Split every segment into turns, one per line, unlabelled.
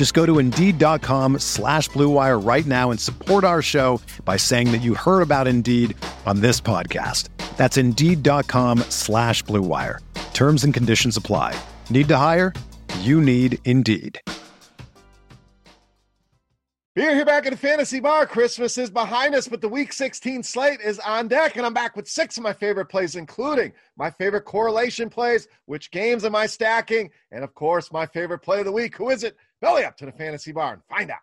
Just go to Indeed.com slash BlueWire right now and support our show by saying that you heard about Indeed on this podcast. That's Indeed.com slash BlueWire. Terms and conditions apply. Need to hire? You need Indeed.
We're here back at the Fantasy Bar. Christmas is behind us, but the Week 16 slate is on deck, and I'm back with six of my favorite plays, including my favorite correlation plays, which games am I stacking, and of course, my favorite play of the week. Who is it? Belly up to the Fantasy Bar and find out.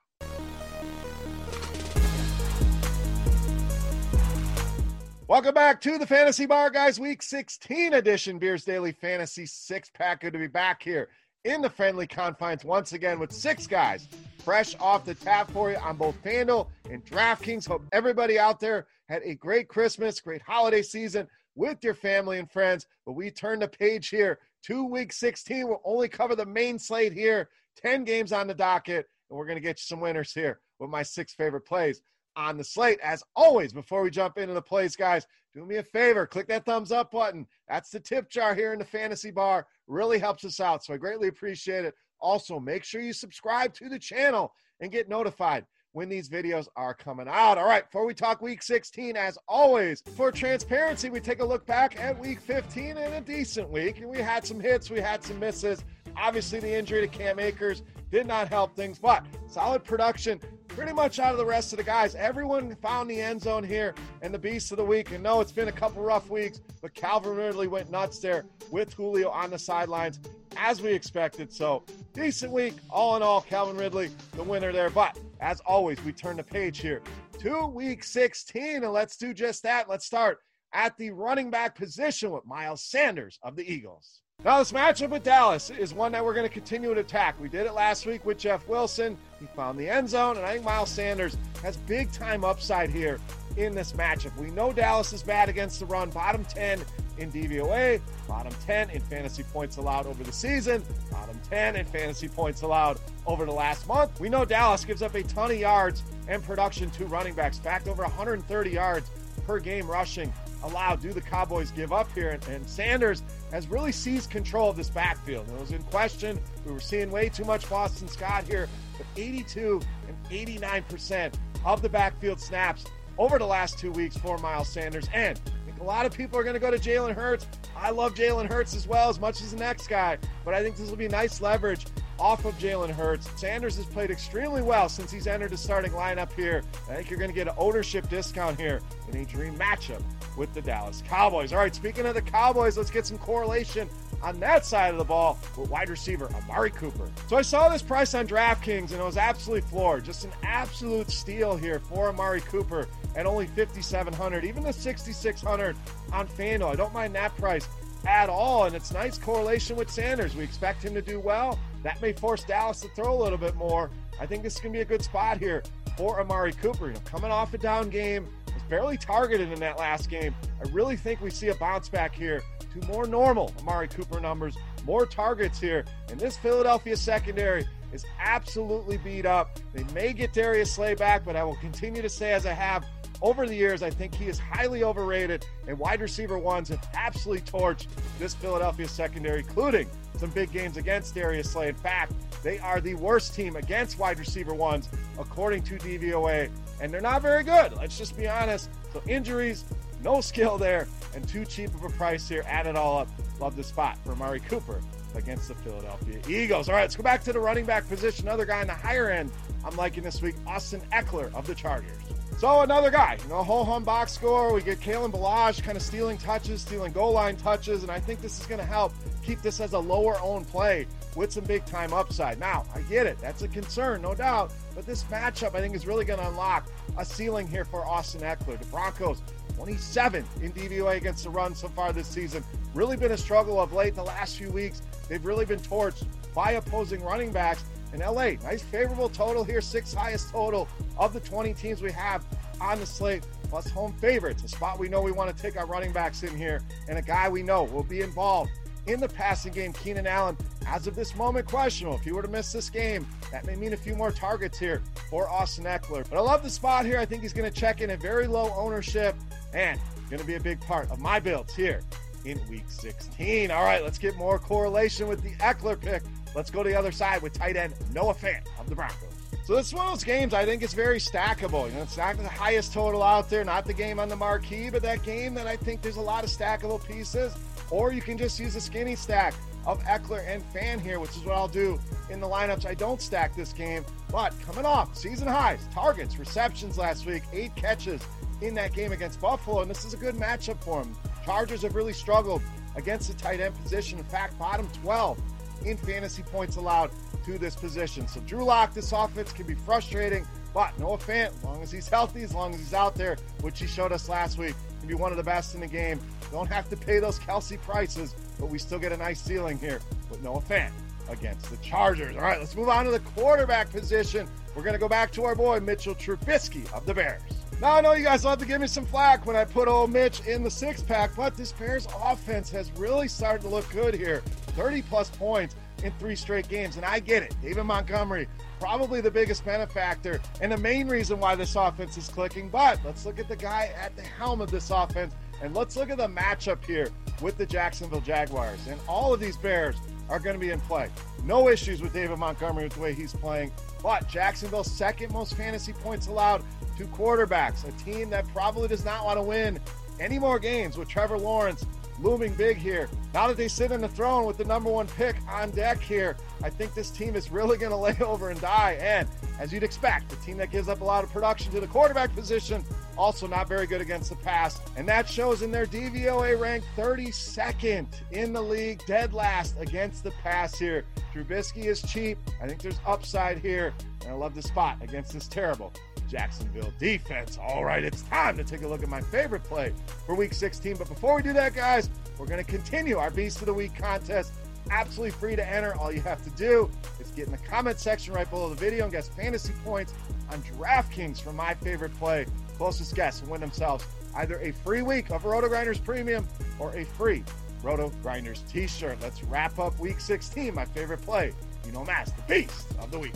Welcome back to the Fantasy Bar, guys. Week 16 edition Beers Daily Fantasy Six Pack. Good to be back here in the friendly confines once again with six guys fresh off the tap for you on both FanDuel and DraftKings. Hope everybody out there had a great Christmas, great holiday season with your family and friends. But we turn the page here to week 16. We'll only cover the main slate here, 10 games on the docket, and we're going to get you some winners here with my six favorite plays on the slate. As always, before we jump into the plays, guys, do me a favor, click that thumbs up button. That's the tip jar here in the fantasy bar. Really helps us out. So I greatly appreciate it. Also, make sure you subscribe to the channel and get notified when these videos are coming out. All right, before we talk week 16, as always, for transparency, we take a look back at week 15 and a decent week. And we had some hits, we had some misses. Obviously, the injury to Cam Akers did not help things, but solid production pretty much out of the rest of the guys. Everyone found the end zone here and the beast of the week. And no, it's been a couple rough weeks, but Calvin Ridley went nuts there with Julio on the sidelines as we expected. So decent week. All in all, Calvin Ridley, the winner there. But as always, we turn the page here to week 16. And let's do just that. Let's start at the running back position with Miles Sanders of the Eagles. Now, this matchup with Dallas is one that we're going to continue to attack. We did it last week with Jeff Wilson. He found the end zone, and I think Miles Sanders has big time upside here in this matchup. We know Dallas is bad against the run, bottom 10 in DVOA, bottom 10 in fantasy points allowed over the season, bottom 10 in fantasy points allowed over the last month. We know Dallas gives up a ton of yards and production to running backs, back over 130 yards per game rushing allowed do the Cowboys give up here? And, and, Sanders has really seized control of this backfield. It was in question. We were seeing way too much Boston Scott here, but 82 and 89% of the backfield snaps over the last two weeks for Miles Sanders. And a lot of people are going to go to Jalen Hurts. I love Jalen Hurts as well, as much as the next guy, but I think this will be nice leverage off of Jalen Hurts. Sanders has played extremely well since he's entered the starting lineup here. I think you're going to get an ownership discount here in a dream matchup with the Dallas Cowboys. All right, speaking of the Cowboys, let's get some correlation on that side of the ball with wide receiver Amari Cooper. So I saw this price on DraftKings and it was absolutely floored. Just an absolute steal here for Amari Cooper at only 5700 even the 6600 on FanDuel. I don't mind that price at all. And it's nice correlation with Sanders. We expect him to do well. That may force Dallas to throw a little bit more. I think this is going to be a good spot here for Amari Cooper. You know, coming off a down game, was barely targeted in that last game. I really think we see a bounce back here to more normal Amari Cooper numbers, more targets here. And this Philadelphia secondary is absolutely beat up. They may get Darius Slay back, but I will continue to say, as I have over the years, I think he is highly overrated, and wide receiver ones have absolutely torched this Philadelphia secondary, including some big games against Darius Slay. In fact, they are the worst team against wide receiver ones, according to DVOA, and they're not very good. Let's just be honest. So, injuries, no skill there, and too cheap of a price here. Add it all up. Love the spot for Amari Cooper against the Philadelphia Eagles. All right, let's go back to the running back position. Another guy on the higher end I'm liking this week, Austin Ekeler of the Chargers. So another guy, you know, whole hum box score. We get Kalen Ballage kind of stealing touches, stealing goal line touches, and I think this is going to help keep this as a lower owned play with some big time upside. Now, I get it. That's a concern, no doubt. But this matchup, I think, is really going to unlock a ceiling here for Austin Ekeler. The Broncos, 27 in DVOA against the run so far this season. Really been a struggle of late the last few weeks. They've really been torched by opposing running backs. In LA, nice favorable total here, sixth highest total of the 20 teams we have on the slate, plus home favorites, a spot we know we want to take our running backs in here, and a guy we know will be involved in the passing game. Keenan Allen, as of this moment, questionable. If he were to miss this game, that may mean a few more targets here for Austin Ekeler. But I love the spot here. I think he's going to check in at very low ownership and going to be a big part of my builds here in week 16. All right, let's get more correlation with the Ekeler pick Let's go to the other side with tight end Noah Fant of the Broncos. So this is one of those games I think is very stackable. You know, it's not the highest total out there, not the game on the marquee, but that game that I think there's a lot of stackable pieces. Or you can just use a skinny stack of Ekeler and Fant here, which is what I'll do in the lineups. I don't stack this game, but coming off season highs, targets, receptions last week, eight catches in that game against Buffalo, and this is a good matchup for him. Chargers have really struggled against the tight end position. In fact, bottom 12 in fantasy points allowed to this position. So Drew Lock, this offense can be frustrating, but Noah Fant, as long as he's healthy, as long as he's out there, which he showed us last week, can be one of the best in the game. Don't have to pay those Kelce prices, but we still get a nice ceiling here with Noah Fant against the Chargers. All right, let's move on to the quarterback position. We're going to go back to our boy Mitchell Trubisky of the Bears. Now, I know you guys love to give me some flack when I put old Mitch in the six pack, but this Bears offense has really started to look good here. 30 plus points in three straight games. And I get it. David Montgomery, probably the biggest benefactor and the main reason why this offense is clicking. But let's look at the guy at the helm of this offense and let's look at the matchup here with the Jacksonville Jaguars. And all of these Bears are going to be in play. No issues with David Montgomery with the way he's playing. But Jacksonville's second most fantasy points allowed to quarterbacks, a team that probably does not want to win any more games with Trevor Lawrence looming big here. Now that they sit in the throne with the number one pick on deck here, I think this team is really going to lay over and die. And as you'd expect, the team that gives up a lot of production to the quarterback position, also not very good against the pass. And that shows in their DVOA rank 32nd in the league, dead last against the pass here. Trubisky is cheap. I think there's upside here. And I love the spot against this terrible Jacksonville defense. All right, it's time to take a look at my favorite play for week 16. But before we do that, guys, we're going to continue our Beast of the Week contest. Absolutely free to enter. All you have to do is get in the comment section right below the video and guess fantasy points on DraftKings for my favorite play. Closest guess will win themselves either a free week of Roto Grinders Premium or a free Roto Grinders t shirt. Let's wrap up week 16, my favorite play. You know, Mass, the Beast of the Week.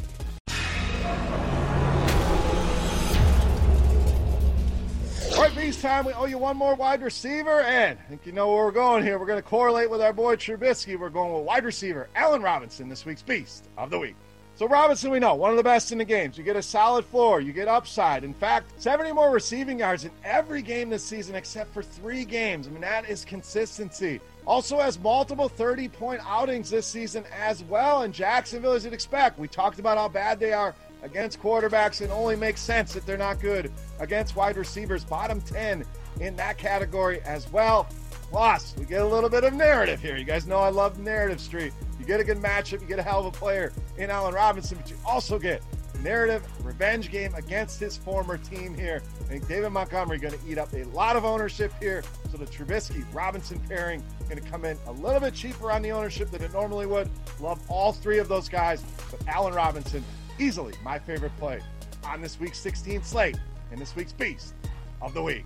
All right, Beast time. We owe you one more wide receiver, and I think you know where we're going here. We're going to correlate with our boy Trubisky. We're going with wide receiver Allen Robinson, this week's Beast of the Week. So Robinson, we know, one of the best in the games. You get a solid floor, you get upside. In fact, 70 more receiving yards in every game this season except for three games. I mean, that is consistency. Also has multiple 30 point outings this season as well. And Jacksonville, as you'd expect, we talked about how bad they are against quarterbacks. It only makes sense that they're not good against wide receivers. Bottom 10 in that category as well. Plus, we get a little bit of narrative here. You guys know I love narrative street. You get a good matchup, you get a hell of a player in Allen Robinson, but you also get narrative revenge game against his former team here. I think David Montgomery going to eat up a lot of ownership here. So the Trubisky Robinson pairing going to come in a little bit cheaper on the ownership than it normally would. Love all three of those guys, but Allen Robinson easily my favorite play on this week's 16 slate and this week's Beast of the Week.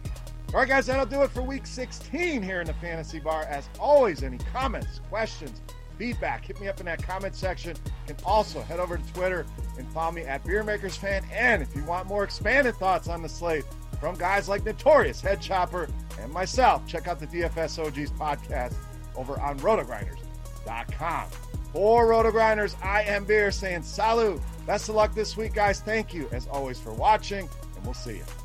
All right, guys, that'll do it for week 16 here in the Fantasy Bar. As always, any comments, questions, feedback, hit me up in that comment section. You can also head over to Twitter and follow me at BeerMakersFan. And if you want more expanded thoughts on the slate from guys like Notorious Head Chopper and myself, check out the DFS OGs podcast over on rotogrinders.com. For Rotogrinders, I am Beer saying salut. Best of luck this week, guys. Thank you, as always, for watching, and we'll see you.